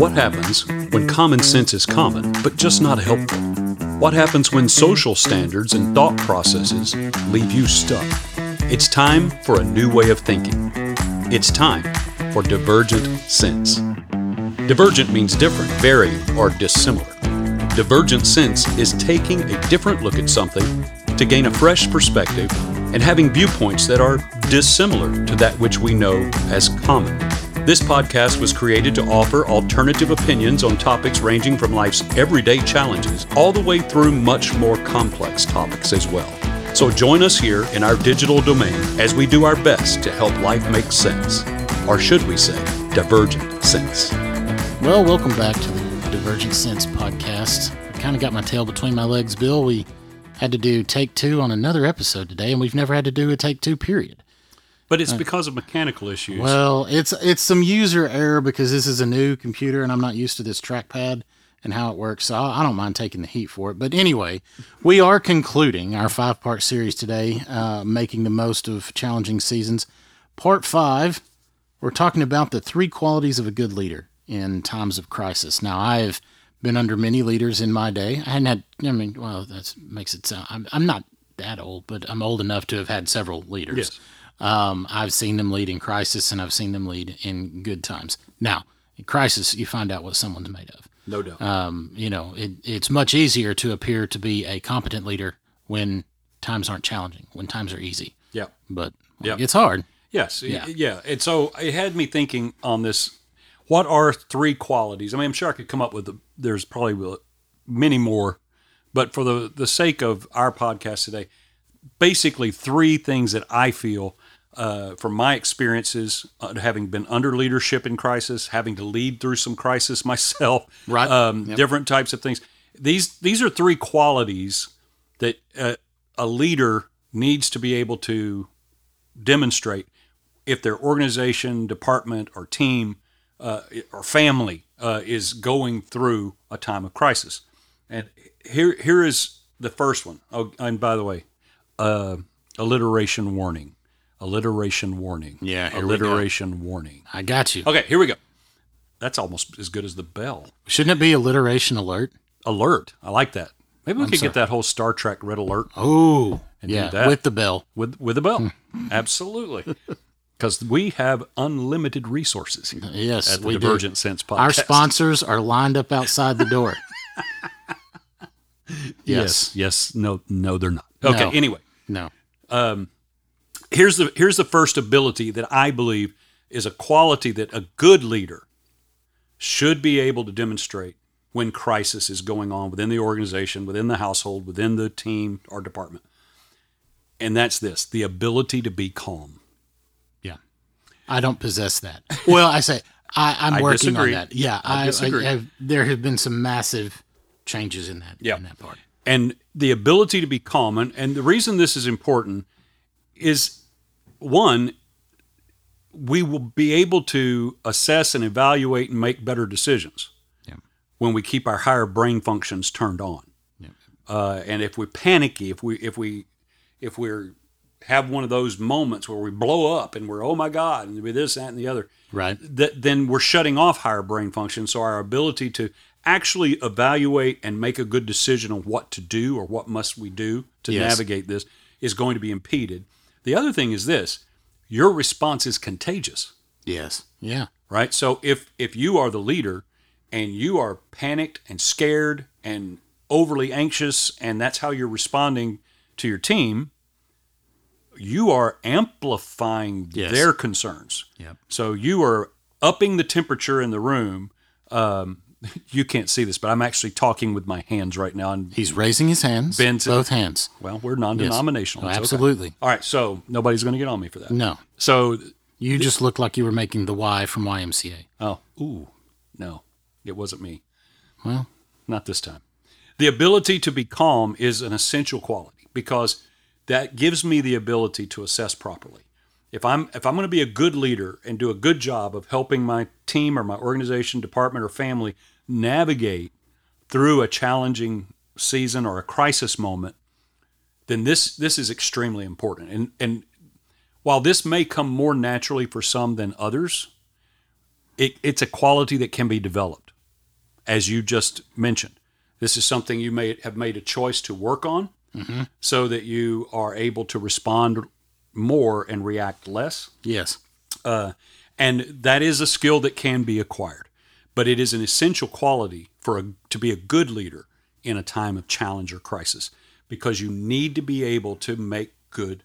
What happens when common sense is common, but just not helpful? What happens when social standards and thought processes leave you stuck? It's time for a new way of thinking. It's time for divergent sense. Divergent means different, varying, or dissimilar. Divergent sense is taking a different look at something to gain a fresh perspective and having viewpoints that are dissimilar to that which we know as common. This podcast was created to offer alternative opinions on topics ranging from life's everyday challenges all the way through much more complex topics as well. So join us here in our digital domain as we do our best to help life make sense. Or should we say, divergent sense. Well, welcome back to the Divergent Sense podcast. I kind of got my tail between my legs, Bill. We had to do take two on another episode today, and we've never had to do a take two period. But it's because of mechanical issues. Well, it's it's some user error because this is a new computer and I'm not used to this trackpad and how it works. So I don't mind taking the heat for it. But anyway, we are concluding our five part series today, uh, making the most of challenging seasons. Part five, we're talking about the three qualities of a good leader in times of crisis. Now, I've been under many leaders in my day. I hadn't had, I mean, well, that makes it sound, I'm, I'm not that old, but I'm old enough to have had several leaders. Yes. Um, I've seen them lead in crisis and I've seen them lead in good times. Now, in crisis, you find out what someone's made of. no doubt. Um, you know, it, it's much easier to appear to be a competent leader when times aren't challenging, when times are easy. yeah. But Yeah. it gets hard. Yes. Yeah. Yeah. And so it had me thinking on this what are three qualities? I mean, I'm sure I could come up with, there's probably many more, but for the, the sake of our podcast today, basically three things that I feel uh, from my experiences, uh, having been under leadership in crisis, having to lead through some crisis myself, Right. Um, Yep. different types of things. These these are three qualities that uh, a leader needs to be able to demonstrate if their organization, department, or team uh, or family uh, is going through a time of crisis. And here here is the first one. Oh, and by the way, uh, alliteration warning. Alliteration warning. Yeah, here we go. alliteration warning. I got you. Okay, here we go. That's almost as good as the bell. Shouldn't it be alliteration alert? Alert. I like that. Maybe we could sorry. get that whole Star Trek red alert Oh, do yeah, that. with the bell. with with a bell. Hmm. Absolutely. Because we have unlimited resources here Yes, at the we do. Sense podcast. Our sponsors are lined up outside the door. Yes. Yes. No. No, they're not. Okay. No. Anyway, No. Um, here's the here's the first ability that I believe is a quality that a good leader should be able to demonstrate when crisis is going on within the organization, within the household, within the team or department. And that's this: the ability to be calm. Yeah. I don't possess that. Well, I say I, I'm working disagree. on that. Yeah, I I, have, there have been some massive changes in that Yeah. in that part. and the ability to be calm and, and the reason this is important is one we will be able to assess and evaluate and make better decisions Yeah. when we keep our higher brain functions turned on Yeah. uh, and if we're panicky if we if we if we're have one of those moments where we blow up and we're oh my god and we this that and the other Right. that then we're shutting off higher brain function. So our ability to actually evaluate and make a good decision on what to do or what must we do to Yes. navigate this is going to be impeded. The other thing is this: your response is contagious, Yes. Yeah. right? So if if you are the leader and you are panicked and scared and overly anxious, and that's how you're responding to your team, you are amplifying Yes. their concerns. Yep. So you are upping the temperature in the room. Um, you can't see this, but I'm actually talking with my hands right now. And He's raising his hands. Ben's- both hands. well, we're non-denominational. Oh, It's okay. absolutely. All right, so nobody's going to get on me for that. No. So, You just look like you were making the Y from YMCA. oh, ooh, no, it wasn't me. Well, Not this time. The ability to be calm is an essential quality because that gives me the ability to assess properly. If I'm if I'm going to be a good leader and do a good job of helping my team or my organization, department or family navigate through a challenging season or a crisis moment, then this this is extremely important. And and while this may come more naturally for some than others, it, it's a quality that can be developed. as you just mentioned. This is something you may have made a choice to work on so that you are able to respond more and react less. Yes. Uh, and that is a skill that can be acquired, but it is an essential quality for a, to be a good leader in a time of challenge or crisis because you need to be able to make good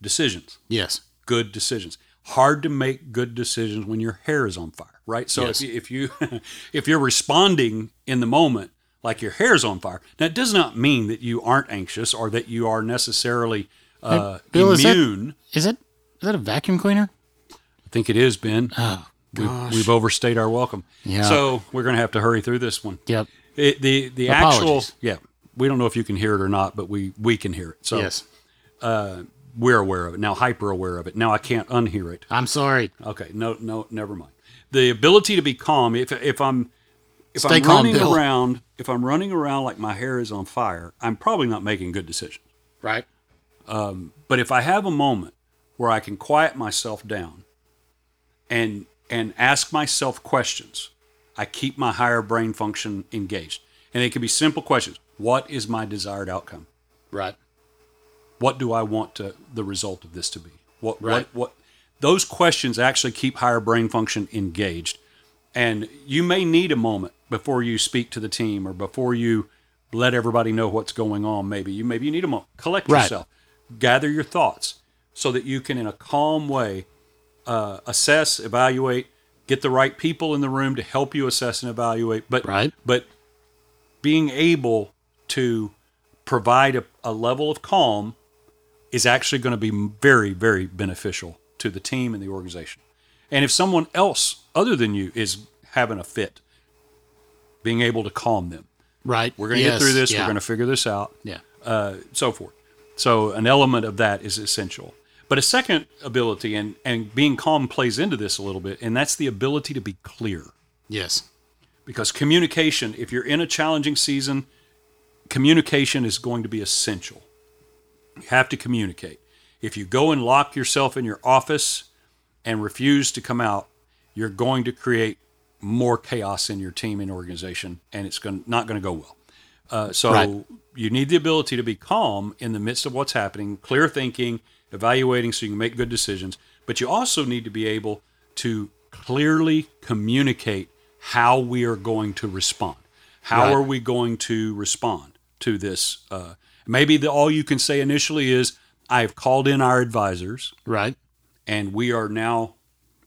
decisions. Yes. Good decisions. Hard to make good decisions when your hair is on fire, right? So Yes. if, you, if you if you're responding in the moment like your hair's on fire, now it does not mean that you aren't anxious or that you are necessarily uh, Bill, immune. Is it is that a vacuum cleaner? I think it is, Ben. Oh We, gosh. we've overstayed our welcome. Yeah. So we're going to have to hurry through this one. Yep. It, the the actual yeah. We don't know if you can hear it or not, but we we can hear it. So yes. Uh, we're aware of it now. Hyper aware of it. Now I can't unhear it. I'm sorry. Okay. No. No. Never mind. The ability to be calm. If if I'm if Stay I'm calm, running Bill. around, if I'm running around like my hair is on fire, I'm probably not making good decisions. Right. Um, but if I have a moment where I can quiet myself down and and ask myself questions, I keep my higher brain function engaged. And it can be simple questions. What is my desired outcome? Right. What do I want to the result of this to be? What Right. what what those questions actually keep higher brain function engaged. And you may need a moment before you speak to the team or before you let everybody know what's going on. Maybe you maybe you need a moment. Collect Right. yourself, gather your thoughts, so that you can, in a calm way, uh, assess, evaluate, get the right people in the room to help you assess and evaluate. But Right. but being able to provide a, a level of calm is actually going to be very, very beneficial to the team and the organization. And if someone else other than you is having a fit, being able to calm them. Right. We're going to Yes. get through this. Yeah. We're going to figure this out. Yeah. Uh, so forth. So an element of that is essential. But a second ability, and, and being calm plays into this a little bit, and that's the ability to be clear Yes. because communication if you're in a challenging season communication is going to be essential you have to communicate if you go and lock yourself in your office and refuse to come out you're going to create more chaos in your team and organization and it's going, not going to go well uh, so Right. you need the ability to be calm in the midst of what's happening, clear thinking, evaluating so you can make good decisions. But you also need to be able to clearly communicate how we are going to respond. How Right. are we going to respond to this? Uh, maybe the, all you can say initially is, I've called in our advisors Right. and we are now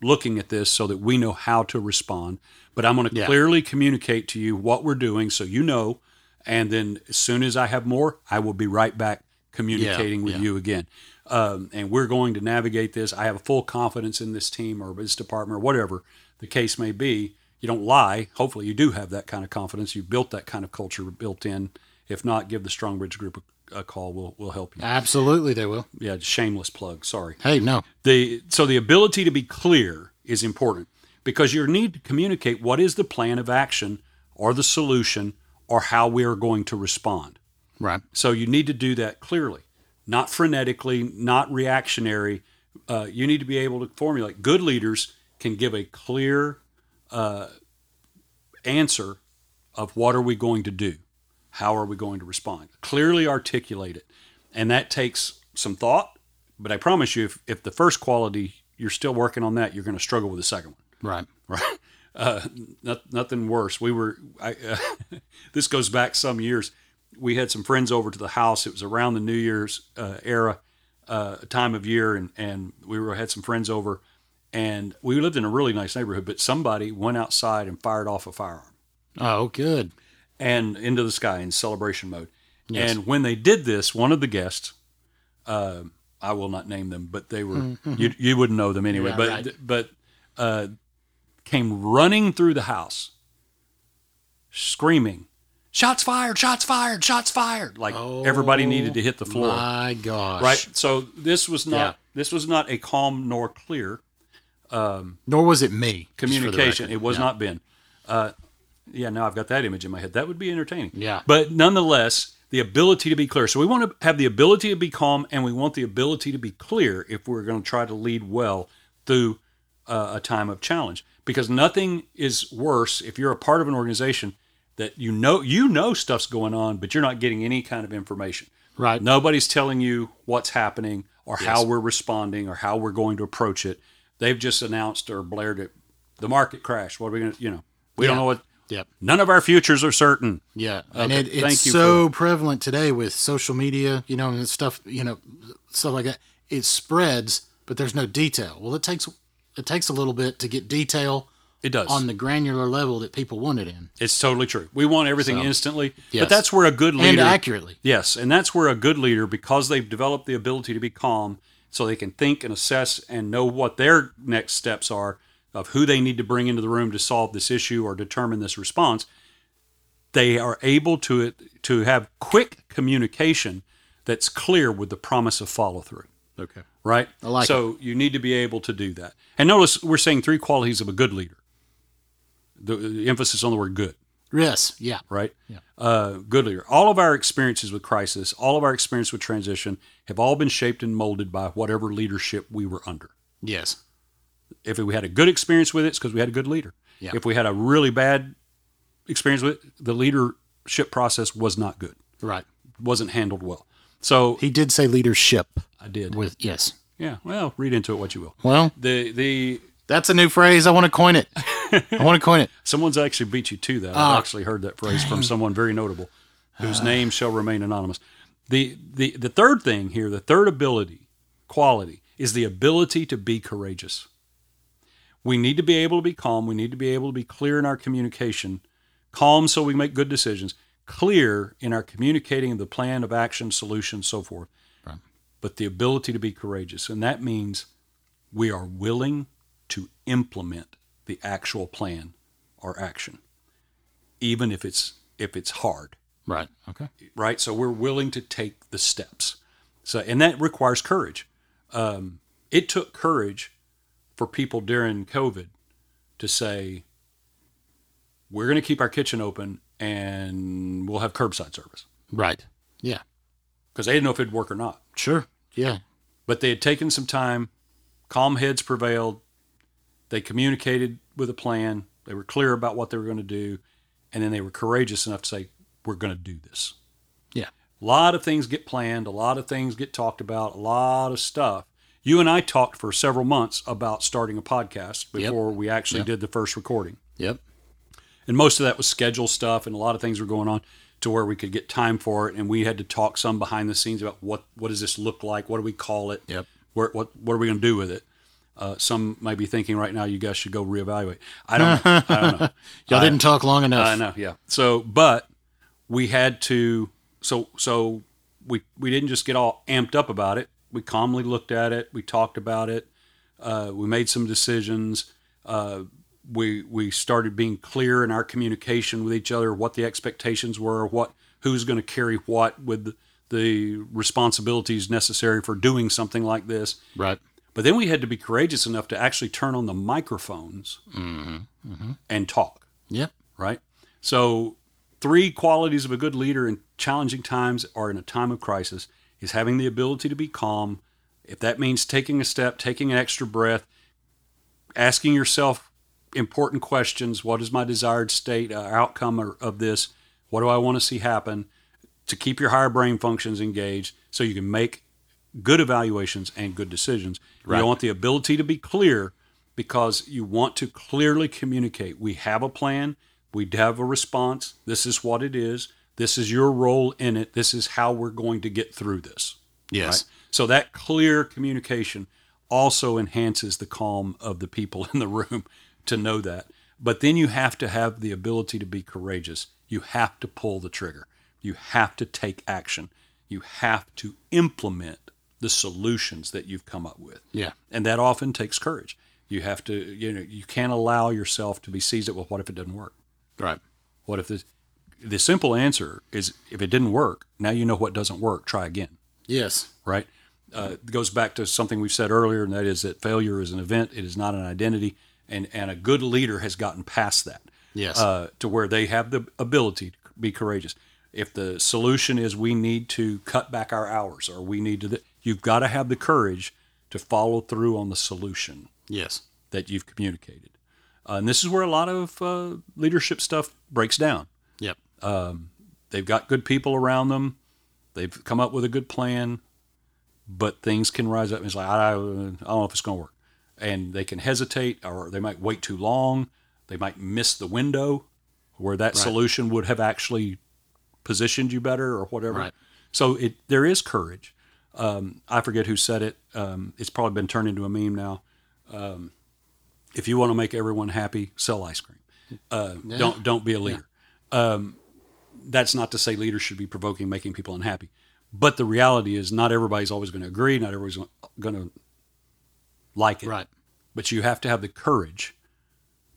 looking at this so that we know how to respond. But I'm going to Yeah. clearly communicate to you what we're doing so you know. And then as soon as I have more, I will be right back communicating with yeah. you again. Um, and we're going to navigate this. I have full confidence in this team or this department or whatever the case may be. You don't lie. Hopefully, you do have that kind of confidence. You've built that kind of culture built in. If not, give the Strongbridge Group a, a call. We'll, we'll help you. Absolutely, they will. Yeah, shameless plug. Sorry Hey, no. the so the ability to be clear is important because you need to communicate what is the plan of action or the solution or how we are going to respond. Right. So you need to do that clearly, not frenetically, not reactionary. Uh, you need to be able to formulate. Good leaders can give a clear uh, answer of what are we going to do, how are we going to respond. Clearly articulate it, and that takes some thought. But I promise you, if, if the first quality you're still working on that, you're going to struggle with the second one Right. right? Uh, not, nothing worse. We were. I, uh, this goes back some years. We had some friends over to the house. It was around the New Year's uh, era, uh, time of year, and and we were had some friends over, and we lived in a really nice neighborhood. But somebody went outside and fired off a firearm Oh, good. and into the sky in celebration mode. Yes. And when they did this, one of the guests, uh, I will not name them, but they were you, you wouldn't know them anyway. Yeah, but right. but uh, came running through the house, screaming, "Shots fired! Shots fired! Shots fired!" Like everybody needed to hit the floor, My gosh. right? So this was not Yeah. this was not a calm nor clear Um, Nor was it me. just for the communication. It was Yeah. not Ben. Uh, yeah, now I've got that image in my head. That would be entertaining. Yeah. But nonetheless, the ability to be clear. So we want to have the ability to be calm and we want the ability to be clear if we're going to try to lead well through uh, a time of challenge because nothing is worse if you're a part of an organization that you know you know stuff's going on, but you're not getting any kind of information. Right. Nobody's telling you what's happening or how we're responding or how we're going to approach it. They've just announced or blared it. The market crash. What are we going to, you know, we don't know what. Yep. None of our futures are certain. Yeah, and it, it's thank you so prevalent today with social media, you know, and stuff, you know, stuff like that. It spreads, but there's no detail. Well, it takes it takes a little bit to get detail It does. on the granular level that people want it in, it's totally true. We want everything So, instantly, yes. but that's where a good leader. and accurately. Yes, and that's where a good leader, because they've developed the ability to be calm, so they can think and assess and know what their next steps are of who they need to bring into the room to solve this issue or determine this response. They are able to to have quick communication that's clear with the promise of follow through. Okay. Right. I like so you need to be able to do that. And notice we're saying three qualities of a good leader. The, the emphasis on the word good Yes. Yeah. right? Yeah. Uh, good leader. All of our experiences with crisis, all of our experience with transition, have all been shaped and molded by whatever leadership we were under. Yes. If we had a good experience with it, it's because we had a good leader. Yeah. If we had a really bad experience with it, the leadership process was not good, Right. wasn't handled well. So He did say leadership I did. with yes. Yeah. Well, read into it what you will. Well, The the that's a new phrase. I want to coin it. I want to coin it. Someone's actually beat you to that. Ah. I've actually heard that phrase from someone very notable, whose name shall remain anonymous. The, the the third thing here, the third ability, quality, is the ability to be courageous. We need to be able to be calm. We need to be able to be clear in our communication. Calm so we make good decisions. Clear in our communicating the plan of action, solution, so forth. Right. But the ability to be courageous. And that means we are willing to implement the actual plan or action, even if it's if it's hard, Right. Okay. right? So we're willing to take the steps. So and that requires courage. Um, it took courage for people during COVID to say, "We're going to keep our kitchen open and we'll have curbside service," Right. Yeah. because they didn't know if it'd work or not. Sure. Yeah. But they had taken some time. Calm heads prevailed. They communicated with a plan. They were clear about what they were going to do. And then they were courageous enough to say, we're going to do this. Yeah. A lot of things get planned. A lot of things get talked about. A lot of stuff. You and I talked for several months about starting a podcast Yep. before we actually Yep. did the first recording. Yep. And most of that was schedule stuff, and a lot of things were going on to where we could get time for it. And we had to talk some behind the scenes about what what does this look like? What do we call it? Yep. Where, what what are we going to do with it? Uh, some might be thinking right now, you guys should go reevaluate. I don't know. I don't know. Y'all didn't talk long enough. I know. Yeah. So, but we had to. So so we we didn't just get all amped up about it. We calmly looked at it. We talked about it. Uh, we made some decisions. Uh, we we started being clear in our communication with each other, what the expectations were, what who's going to carry what with the, the responsibilities necessary for doing something like this. Right. But then we had to be courageous enough to actually turn on the microphones and talk Yep. right? So, three qualities of a good leader in challenging times or in a time of crisis is having the ability to be calm. If that means taking a step, taking an extra breath, asking yourself important questions what is my desired state, uh, outcome or- of this? What do I want to see happen? To keep your higher brain functions engaged so you can make good evaluations and good decisions. Right. You want the ability to be clear because you want to clearly communicate. We have a plan, we have a response. This is what it is. This is your role in it. This is how we're going to get through this. Yes. Right? So that clear communication also enhances the calm of the people in the room to know that. But then you have to have the ability to be courageous. You have to pull the trigger. You have to take action. You have to implement the solutions that you've come up with. Yeah. And that often takes courage. You have to, you know, you can't allow yourself to be seized at, well, what if it doesn't work? Right. What if the, the simple answer is if it didn't work, now you know what doesn't work, try again Yes. right? Uh, it goes back to something we've said earlier, and that is that failure is an event; it is not an identity. And and a good leader has gotten past that Yes. uh, to where they have the ability to be courageous. If the solution is we need to cut back our hours, or we need to, th- you've got to have the courage to follow through on the solution, yes. that you've communicated. Uh, and this is where a lot of uh, leadership stuff breaks down. Yep. They've got good people around them. They've come up with a good plan, but things can rise up and it's like, I, I don't know if it's going to work. And they can hesitate or they might wait too long. They might miss the window where that solution would have actually positioned you better or whatever. Right. So it there is courage. Um, I forget who said it. Um, it's probably been turned into a meme now. Um, if you want to make everyone happy, sell ice cream. Uh, Don't don't be a leader. Um, that's not to say leaders should be provoking, making people unhappy. But the reality is, not everybody's always going to agree. Not everybody's going to like it. Right. But you have to have the courage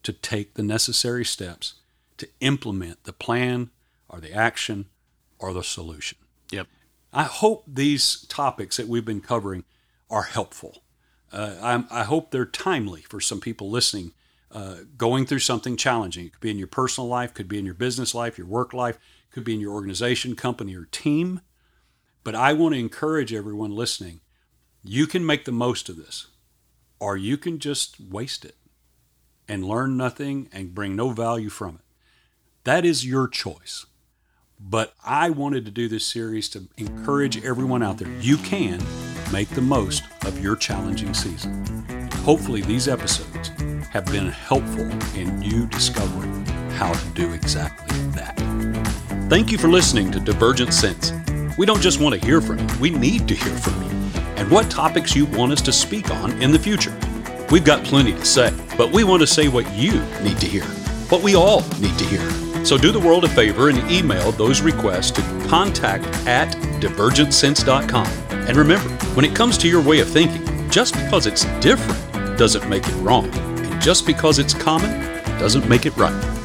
to take the necessary steps to implement the plan or the action or the solution. Yep. I hope these topics that we've been covering are helpful. Uh, I hope they're timely for some people listening, uh, going through something challenging. It could be in your personal life, could be in your business life, your work life, could be in your organization, company, or team. But I want to encourage everyone listening you can make the most of this, or you can just waste it and learn nothing and bring no value from it. That is your choice. But I wanted to do this series to encourage everyone out there. You can make the most of your challenging season. Hopefully, these episodes have been helpful in you discovering how to do exactly that. Thank you for listening to Divergent Sense. We don't just want to hear from you, we need to hear from you and what topics you want us to speak on in the future. We've got plenty to say, but we want to say what you need to hear, what we all need to hear. So do the world a favor and email those requests to contact at divergentsense.com. And remember, when it comes to your way of thinking, just because it's different doesn't make it wrong. And just because it's common doesn't make it right.